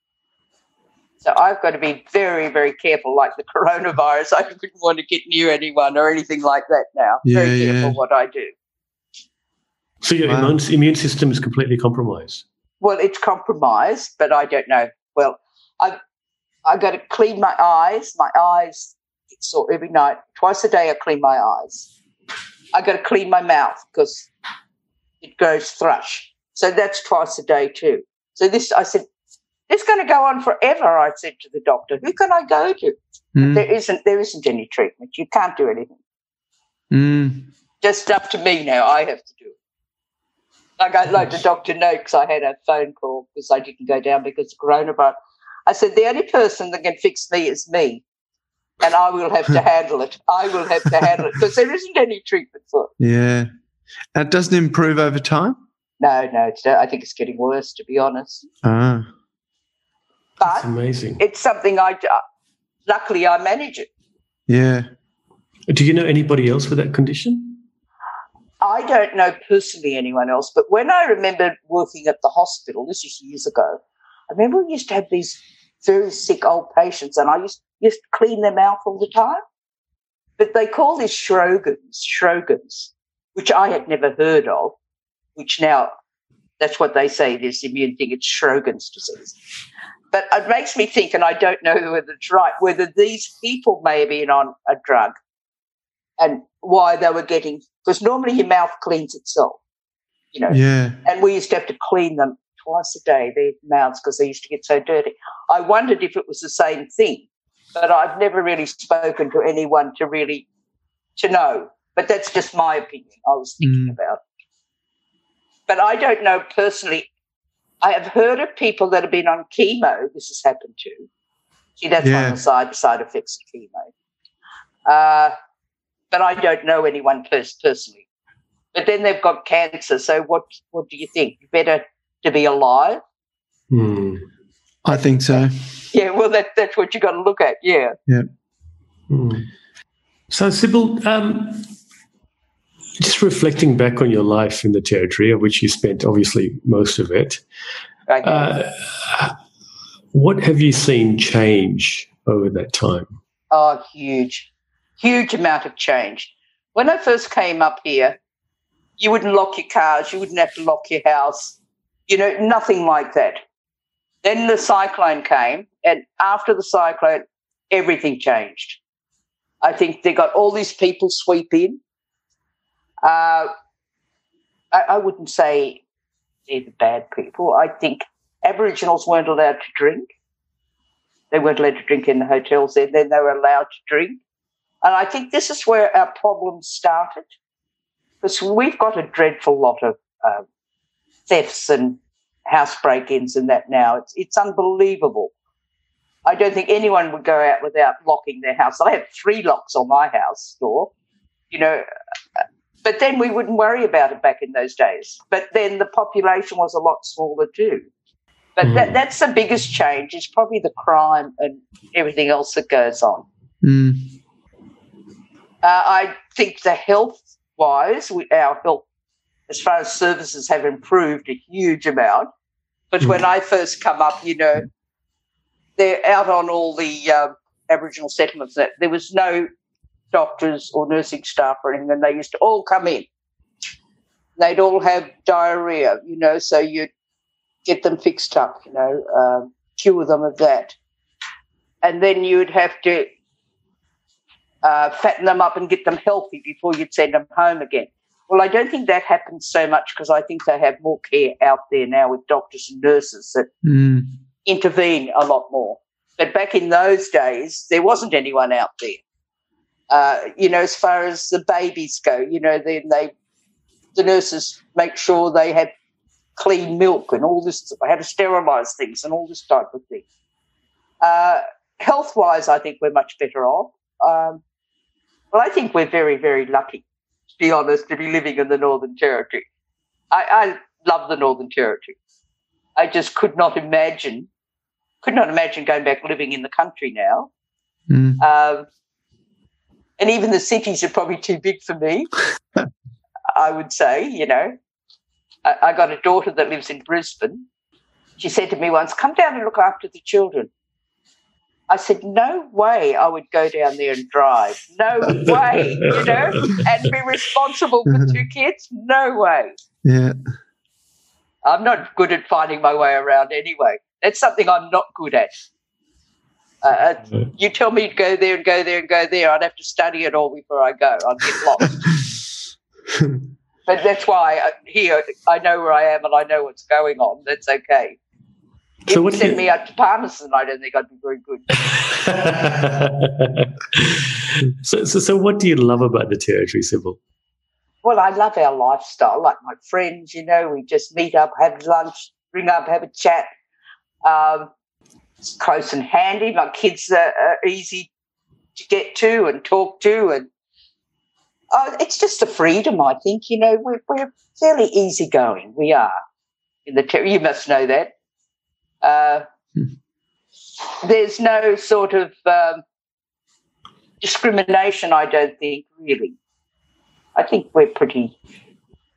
So I've got to be very, very careful, like the coronavirus. (laughs) I wouldn't want to get near anyone or anything like that now. very careful yeah. what I do. So your Wow. immune, immune system is completely compromised. Well, it's compromised, but I don't know. Well, I've, I've got to clean my eyes. My eyes, so every night, twice a day, I clean my eyes. I got to clean my mouth because it goes thrush. So that's twice a day too. So this, I said, it's going to go on forever. I said to the doctor, who can I go to? Mm. There isn't, there isn't any treatment. You can't do anything. Mm. Just up to me now. I have to do it. Like I got like the doctor notes. I had a phone call because I didn't go down because of coronavirus. I said the only person that can fix me is me, and I will have to (laughs) handle it. I will have to handle it because there isn't any treatment for it. Yeah. And it doesn't improve over time? No, no, it's, I think it's getting worse to be honest. Ah. That's But amazing. it's something I. uh, Luckily, I manage it. Yeah. Do you know anybody else with that condition? I don't know personally anyone else, but when I remember working at the hospital, this is years ago, I remember we used to have these very sick old patients, and I used, used to clean their mouth all the time. But they call this Sjogren's, Sjogren's, which I had never heard of, which now that's what they say, this immune thing, it's Sjogren's disease. But it makes me think, and I don't know whether it's right, whether these people may have been on a drug and why they were getting, because normally your mouth cleans itself, you know, Yeah. and we used to have to clean them twice a day, their mouths, because they used to get so dirty. I wondered if it was the same thing, but I've never really spoken to anyone to really to know. But that's just my opinion. I was thinking Mm. about. But I don't know personally. I have heard of people that have been on chemo. This has happened to. See, that's one of the side side effects of chemo. Uh, but I don't know anyone pers- personally. But then they've got cancer. So what? What do you think? Better to be alive? Hmm. I think so. Yeah. Well, that that's what you've got to look at. Yeah. Hmm. So, Sybil, um, just reflecting back on your life in the territory, of which you spent obviously most of it, uh, what have you seen change over that time? Oh, huge, huge amount of change. When I first came up here, you wouldn't lock your cars, you wouldn't have to lock your house, you know, nothing like that. Then the cyclone came, and after the cyclone, everything changed. I think they got all these people sweep in. Uh, I, I wouldn't say they're the bad people. I think Aboriginals weren't allowed to drink. They weren't allowed to drink in the hotels then, then they were allowed to drink. And I think this is where our problems started because we've got a dreadful lot of um, thefts and house break ins and that now. It's, it's unbelievable. I don't think anyone would go out without locking their house. I have three locks on my house door, you know, but then we wouldn't worry about it back in those days. But then the population was a lot smaller too. But that, Mm. that's the biggest change is probably the crime and everything else that goes on. Mm. Uh, I think the health wise, we, our health, as far as services have improved a huge amount. But when I first come up, you know, they're out on all the um Aboriginal settlements that there was no doctors or nursing staff or anything, and they used to all come in. They'd all have diarrhea, you know, so you'd get them fixed up, you know, um, cure them of that. And then you'd have to uh, fatten them up and get them healthy before you'd send them home again. Well, I don't think that happens so much because I think they have more care out there now with doctors and nurses that Mm. intervene a lot more. But back in those days, there wasn't anyone out there. Uh, you know, as far as the babies go, you know, then they, the nurses make sure they had clean milk and all this, how to sterilise things and all this type of thing. Uh, health wise, I think we're much better off. Um, well, I think we're very, very lucky, to be honest, to be living in the Northern Territory. I, I love the Northern Territory. I just could not imagine, could not imagine going back living in the country now. Mm. Um, and even the cities are probably too big for me, I would say, you know. I, I got a daughter that lives in Brisbane. She said to me once, come down and look after the children. I said, no way I would go down there and drive. No way, you know, and be responsible for two kids. No way. Yeah. I'm not good at finding my way around anyway. That's something I'm not good at. Uh, uh, you tell me to go there and go there and go there, I'd have to study it all before I go. I'd get lost. (laughs) but that's why I, here I know where I am and I know what's going on. That's okay. So If you send you- me out to Palmerston, I don't think I'd be very good. (laughs) so, so, so, what do you love about the territory, Sybil? well, I love our lifestyle. Like my friends, you know, we just meet up, have lunch, ring up, have a chat. Um, it's close and handy. My kids are, are easy to get to and talk to, and oh, it's just a freedom. I think you know we're, we're fairly easygoing. We are in the ter- you must know that. Uh, hmm. There's no sort of um, discrimination. I don't think really. I think we're pretty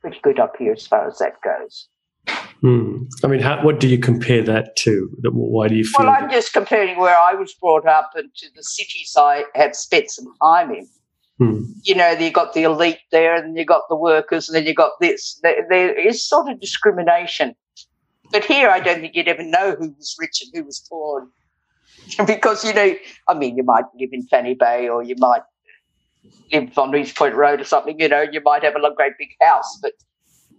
pretty good up here as far as that goes. Hmm. I mean, how, what do you compare that to? Why do you feel? Well, I'm just comparing where I was brought up and to the cities I have spent some time in. Hmm. You know, you got the elite there, and you got the workers, and then you got this. There, there is sort of discrimination, but here I don't think you'd ever know who was rich and who was poor, (laughs) because you know, I mean, you might live in Fanny Bay, or you might live on East Point Road or something. You know, you might have a great big house, but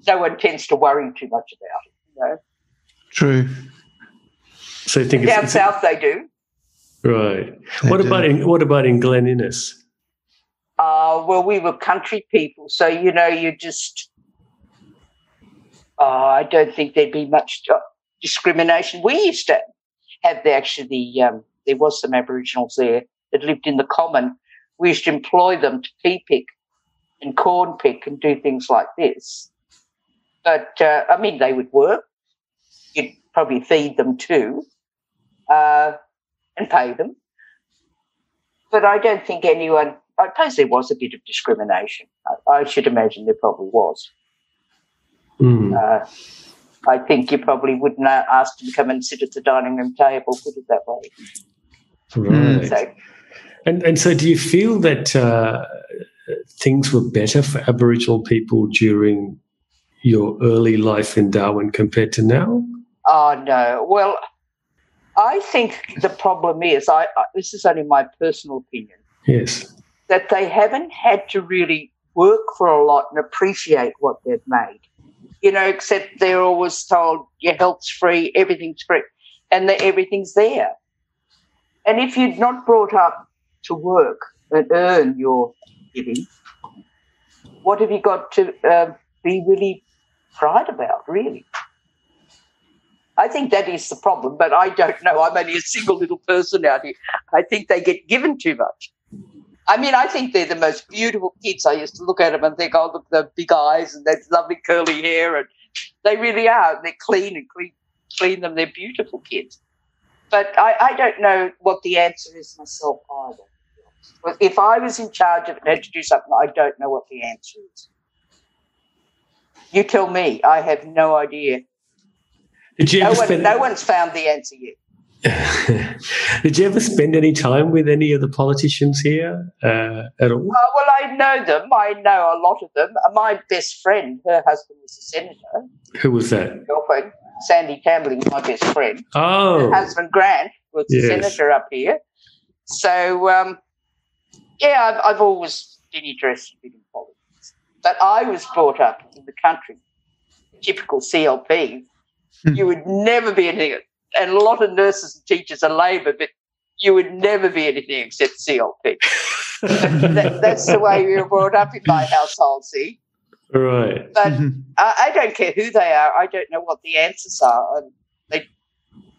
no one tends to worry too much about it. You know. True. So you think down south they do. Right. They what do. about in what about in Glen Innes? Uh, well, we were country people, so you know, you just. Uh, I don't think there'd be much uh, discrimination. We used to have the, actually the um, there was some Aboriginals there that lived in the common. We used to employ them to pea pick and corn pick and do things like this. But uh, I mean, they would work. You'd probably feed them too, uh, and pay them. But I don't think anyone I suppose there was a bit of discrimination. I, I should imagine there probably was. Mm. Uh, I think you probably wouldn't ask them to come and sit at the dining room table, put it that way. Right. So, and, and so, do you feel that uh, things were better for Aboriginal people during your early life in Darwin compared to now? Oh, no. Well, I think the problem is, I, I this is only my personal opinion. Yes that they haven't had to really work for a lot and appreciate what they've made. You know, except they're always told your health's free, everything's free, and that everything's there. And if you're not brought up to work and earn your living, what have you got to uh, be really proud about, really? I think that is the problem, but I don't know. I'm only a single little person out here. I think they get given too much. I mean, I think they're the most beautiful kids. I used to look at them and think, oh, look, the big eyes and that lovely curly hair. And they really are. They're clean and clean, clean them. They're beautiful kids. But I, I don't know what the answer is myself either. If I was in charge of it and had to do something, I don't know what the answer is. You tell me. I have no idea. Did you no, one, spend- no one's found the answer yet. (laughs) Did you ever spend any time with any of the politicians here uh, at all? Uh, well, I know them. I know a lot of them. Uh, my best friend, her husband was a senator. Who was that? Girlfriend, Sandy Tambling, my best friend. Oh. Her husband, Grant, was yes. a senator up here. So, um, yeah, I've, I've always been interested in. But I was brought up in the country, typical CLP. Hmm. you would never be anything and a lot of nurses and teachers are Labor, but you would never be anything except CLP. (laughs) that, that's the way we were brought up in my household, see? Right. But I, I, don't care who they are. I don't know what the answers are. And they,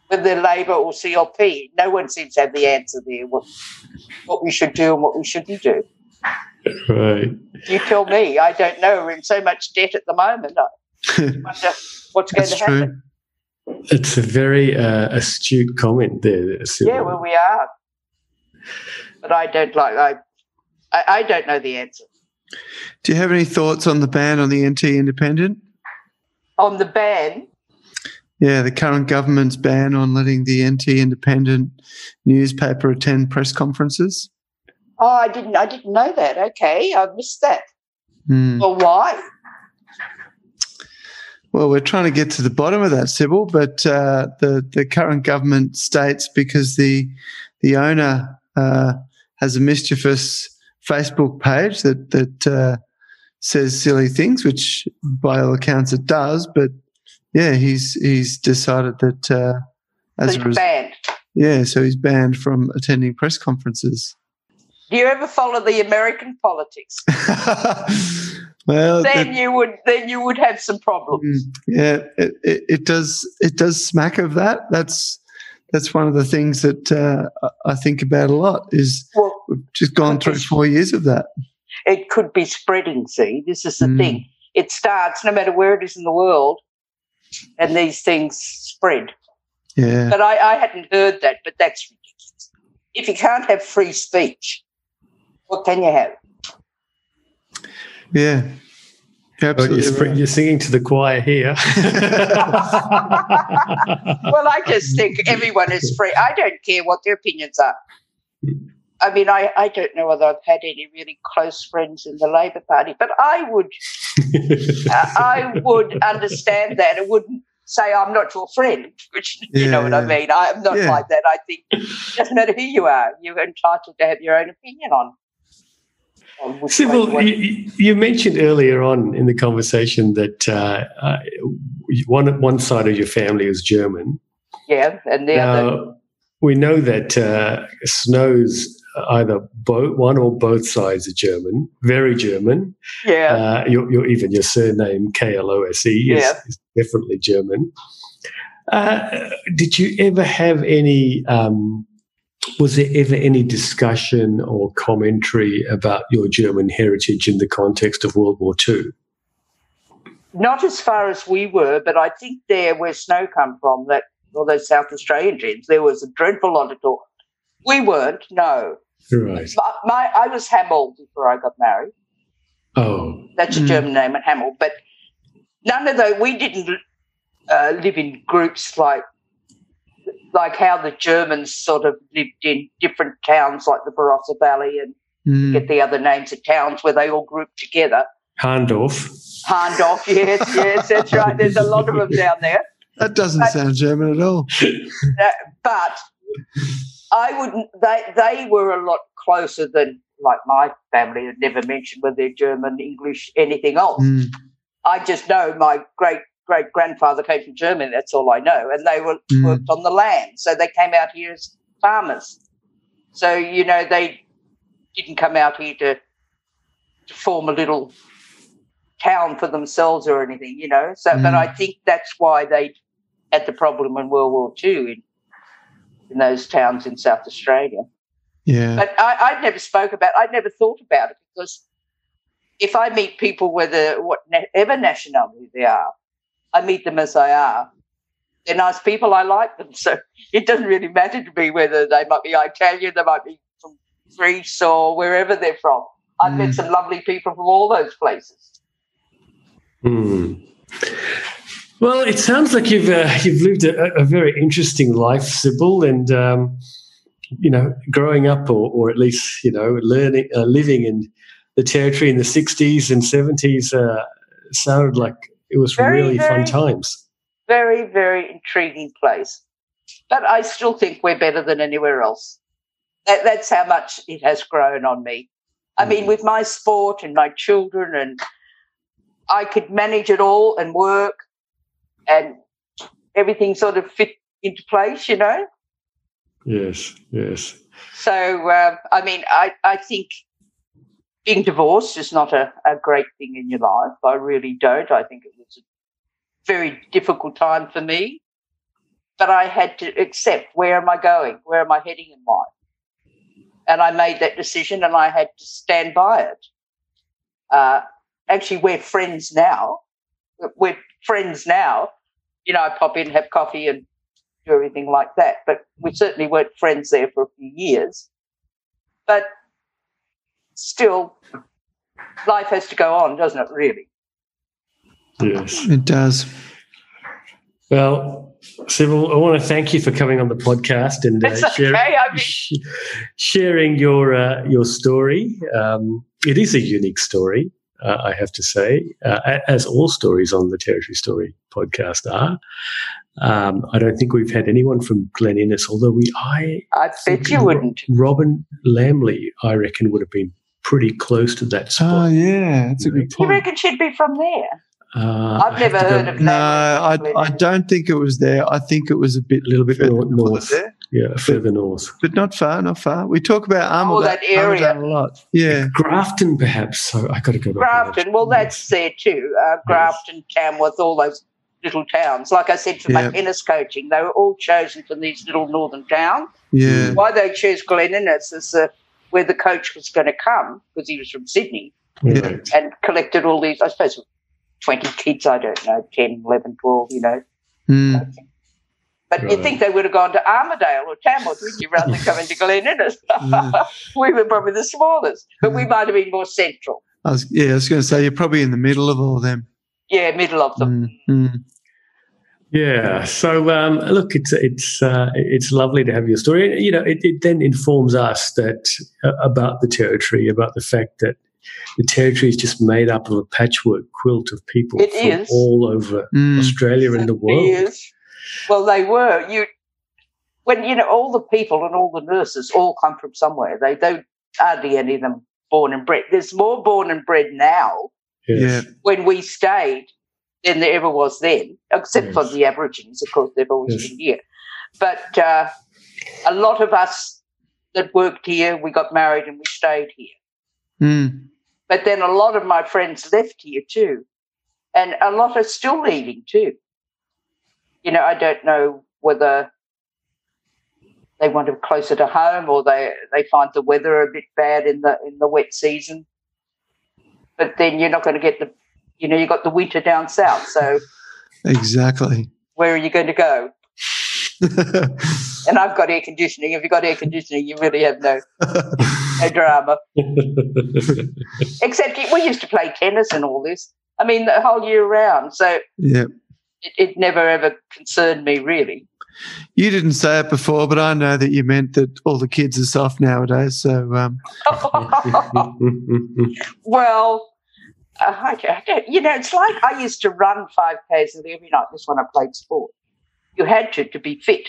whether they're Labor or CLP, no one seems to have the answer there, what, what we should do and what we shouldn't do. (laughs) Right. You tell me. I don't know. We're in so much debt at the moment. I (laughs) wonder what's going to happen. True. It's a very uh, astute comment there. Yeah, well, we are. But I don't like, I, I, I don't know the answer. Do you have any thoughts on the ban on the NT Independent? On the ban? Yeah, the current government's ban on letting the NT Independent newspaper attend press conferences. Oh, I didn't. I didn't know that. Okay, I missed that. Mm. Well, why? Well, we're trying to get to the bottom of that, Sybil, but uh, the the current government states because the the owner uh, has a mischievous Facebook page that that uh, says silly things, which by all accounts it does. But yeah, he's he's decided that uh, as so a result, banned. Yeah, so he's banned from attending press conferences. Do you ever follow the American politics? (laughs) well, then you would then you would have some problems. Mm, yeah, it, it, it does. It does smack of that. That's that's one of the things that uh, I- I think about a lot. Is Well, we've just gone through four years of that. it could be spreading. See, this is the Mm. thing. It starts no matter where it is in the world, and these things spread. Yeah, But I, I hadn't heard that. But that's ridiculous. If you can't have free speech, what can you have? yeah. You're Well, absolutely you're, right. you're singing to the choir here. (laughs) Well, I just think everyone is free. I don't care what their opinions are. I mean, I, I don't know whether I've had any really close friends in the Labor Party, but I would (laughs) uh, I would understand that. It wouldn't say I'm not your friend, which you know Yeah, what I mean. I'm not Yeah. like that. I think it doesn't matter who you are, you're entitled to have your own opinion on. On Sybil, you you, you mentioned earlier on in the conversation that uh, uh, one one side of your family is German. yeah, and the other, Now, we know that uh, Snow's either both one or both sides are German, very German. yeah, Uh, your, your, even your surname K L O S E is, Yeah. is definitely German. Uh, did you ever have any? Um, was there ever any discussion or commentary about your German heritage in the context of World War II? not as far as we were, but I think there where Snow come from, that all those South Australian gens, there was a dreadful lot of talk. We weren't, no. Right. My, my I was Hamel before I got married. Oh, That's a Mm. German name at Hamel, but none of those. We didn't uh, live in groups like like how the Germans sort of lived in different towns, like the Barossa Valley, and Mm. get the other names of towns where they all grouped together. Hahndorf. Hahndorf, yes, yes, that's right. There's a lot of them down there. That doesn't But- sound German at all. (laughs) Uh, but I wouldn't. They they were a lot closer than like my family. Had never mentioned whether they're German, English, anything else. Mm. I just know my great great grandfather came from Germany. That's all I know, and they were Mm. worked on the land, so they came out here as farmers. So you know they didn't come out here to to form a little town for themselves or anything, you know. So, but Mm. I think that's why they had the problem in World War Two in in those towns in South Australia. Yeah. But I, I never spoke about. I'd never thought about it because if I meet people, whether whatever nationality they are, I meet them as they are. They're nice people. I like them, so (laughs) it doesn't really matter to me whether they might be Italian, they might be from Greece or wherever they're from. I've met Mm. some lovely people from all those places. Hmm. Well, it sounds like you've uh, you've lived a, a very interesting life, Sybil, and um, you know, growing up, or, or at least you know, learning, uh, living in the territory in the '60s and '70s, uh, sounded like it was Very, really fun times. Very, very intriguing place. But I still think we're better than anywhere else. That, that's how much it has grown on me. I mean, with my sport and my children, and I could manage it all and work, and everything sort of fit into place, you know. Yes, yes. So, uh, I mean, I, I think being divorced is not a, a great thing in your life. I really don't. I think it was a very difficult time for me. But I had to accept where am I going? Where am I heading in life? And I made that decision and I had to stand by it. Uh, actually, we're friends now. We're friends now. You know, I pop in, have coffee, and do everything like that. But we certainly weren't friends there for a few years. But still, life has to go on, doesn't it, really? Yes. It does. Well, Sybil, I want to thank you for coming on the podcast and uh, okay. share- I mean- sh- sharing your uh, your story. Um, it is a unique story, uh, I have to say, uh, as all stories on the Territory Story podcast are. Um, I don't think we've had anyone from Glen Innes, although we I I bet you wouldn't. Robyn Lambley, I reckon, would have been pretty close to that spot. Oh, yeah. That's a good point. You reckon she'd be from there? Uh, I've never to go- heard of that. No, I, I don't think it was there. I think it was a bit, little bit Further further north north. there, Yeah, further north. but not far, not far. We talk about Armidale, Oh, that area. Armidale a lot. Yeah, Grafton, perhaps. So I got to go Grafton, watch. well, that's there too. Uh, Grafton, Tamworth, all those little towns. Like I said for Yeah. my tennis coaching, they were all chosen from these little northern towns. yeah, Why they chose Glen Innes is uh, where the coach was going to come because he was from Sydney Yeah. And collected all these, I suppose, 20 kids, I don't know, 10, 11, 12, you know. Mm. But Right. you'd think they would have gone to Armidale or Tamworth, wouldn't you, rather than coming to Glen Innes? Yeah. (laughs) we were probably the smallest, but we might have been more central. I was, yeah, I was going to say you're probably in the middle of all of them. Yeah, middle of them. Mm, mm. Yeah. So um, look, it's it's uh, it's lovely to have your story. You know, it, it then informs us that uh, about the territory, about the fact that the territory is just made up of a patchwork quilt of people It from is. all over Mm. Australia and the world. Years. Well, they were. You when you know all the people and all the nurses all come from somewhere. They don't hardly any of them born and bred. There's more born and bred now Yes. when we stayed than there ever was then, except for the Aborigines, of course, they've always Yes. been here. But uh, a lot of us that worked here, we got married and we stayed here. Mm. But then a lot of my friends left here too. And a lot are still leaving too. You know, I don't know whether they want to be closer to home or they, they find the weather a bit bad in the in the wet season. But then you're not going to get the you know, you've got the winter down south. So Exactly. where are you going to go? (laughs) And I've got air conditioning. If you've got air conditioning, you really have no, no (laughs) drama. (laughs) Except we used to play tennis and all this. I mean, the whole year round. So yeah. it, it never ever concerned me really. You didn't say it before, but I know that you meant that all the kids are soft nowadays. So, um, well, uh, don't- you know, it's like I used to run 5Ks every night. This when I played sport. You had to to be fit.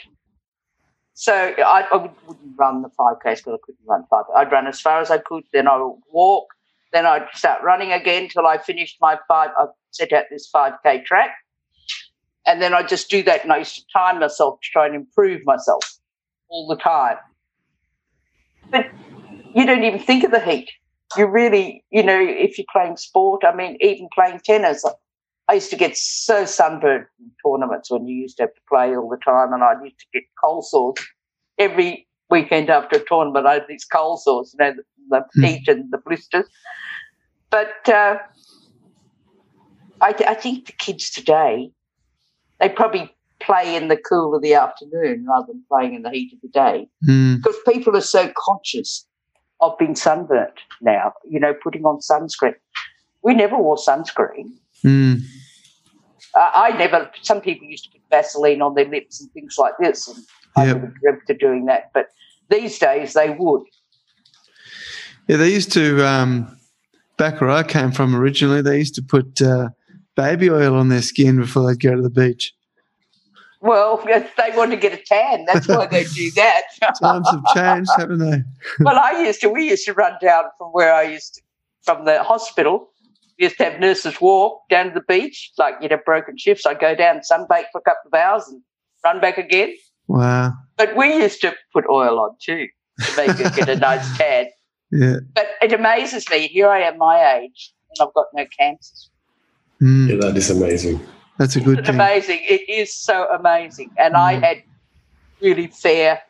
So I, I would, wouldn't run the 5Ks because I couldn't run 5 I'd run as far as I could, then I would walk, then I'd start running again till I finished my 5. I set out this 5K track. And then I just do that and I used to time myself to try and improve myself all the time. But you don't even think of the heat. You really, you know, if you're playing sport, I mean, even playing tennis, I used to get so sunburned in tournaments when you used to have to play all the time, and I used to get cold sores every weekend after a tournament. I had these cold sores, you know, the, the Hmm. heat and the blisters. But uh, I, I think the kids today, they probably play in the cool of the afternoon rather than playing in the heat of the day mm, because people are so conscious of being sunburnt now, you know, putting on sunscreen. We never wore sunscreen. mm, Uh, I never, some people used to put Vaseline on their lips and things like this, and I Yep. never dreamt of doing that. But these days they would. yeah, they used to, um, back where I came from originally, they used to put uh, baby oil on their skin before they'd go to the beach. Well, (laughs) if they want to get a tan. That's why they do that. (laughs) Times have changed, haven't they? (laughs) well, I used to, we used to run down from where I used to, from the hospital. We used to have nurses walk down to the beach, like, you know, broken shifts. I'd go down, sunbake for a couple of hours and run back again. Wow. But we used to put oil on too to make it get a nice tan. Yeah. But it amazes me. Here I am, my age, and I've got no cancers. Mm, yeah, that is amazing. That's a good It's thing. amazing. It is so amazing. And I Mm. had really fair,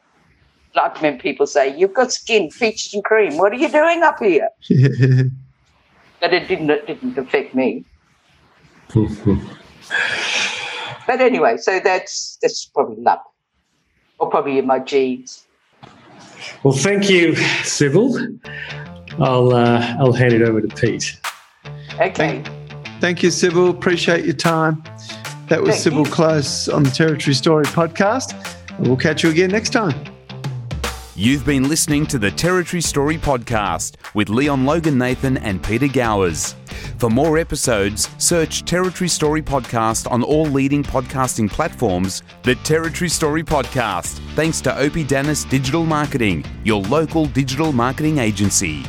like when people say, "You've got skin, peaches and cream. What are you doing up here?" (laughs) But it didn't. It didn't affect me. (laughs) But anyway, so that's that's probably luck, or probably in my genes. well, thank you, Sybil. I'll uh, I'll hand it over to Pete. Okay. Thank you, Sybil. Appreciate your time. That was Thank Sybil you. Klose on the Territory Story podcast. And we'll catch you again next time. You've been listening to the Territory Story podcast with Leon Logan Nathan and Peter Gowers. For more episodes, search Territory Story podcast on all leading podcasting platforms. The Territory Story podcast, thanks to Opie Dennis Digital Marketing, your local digital marketing agency.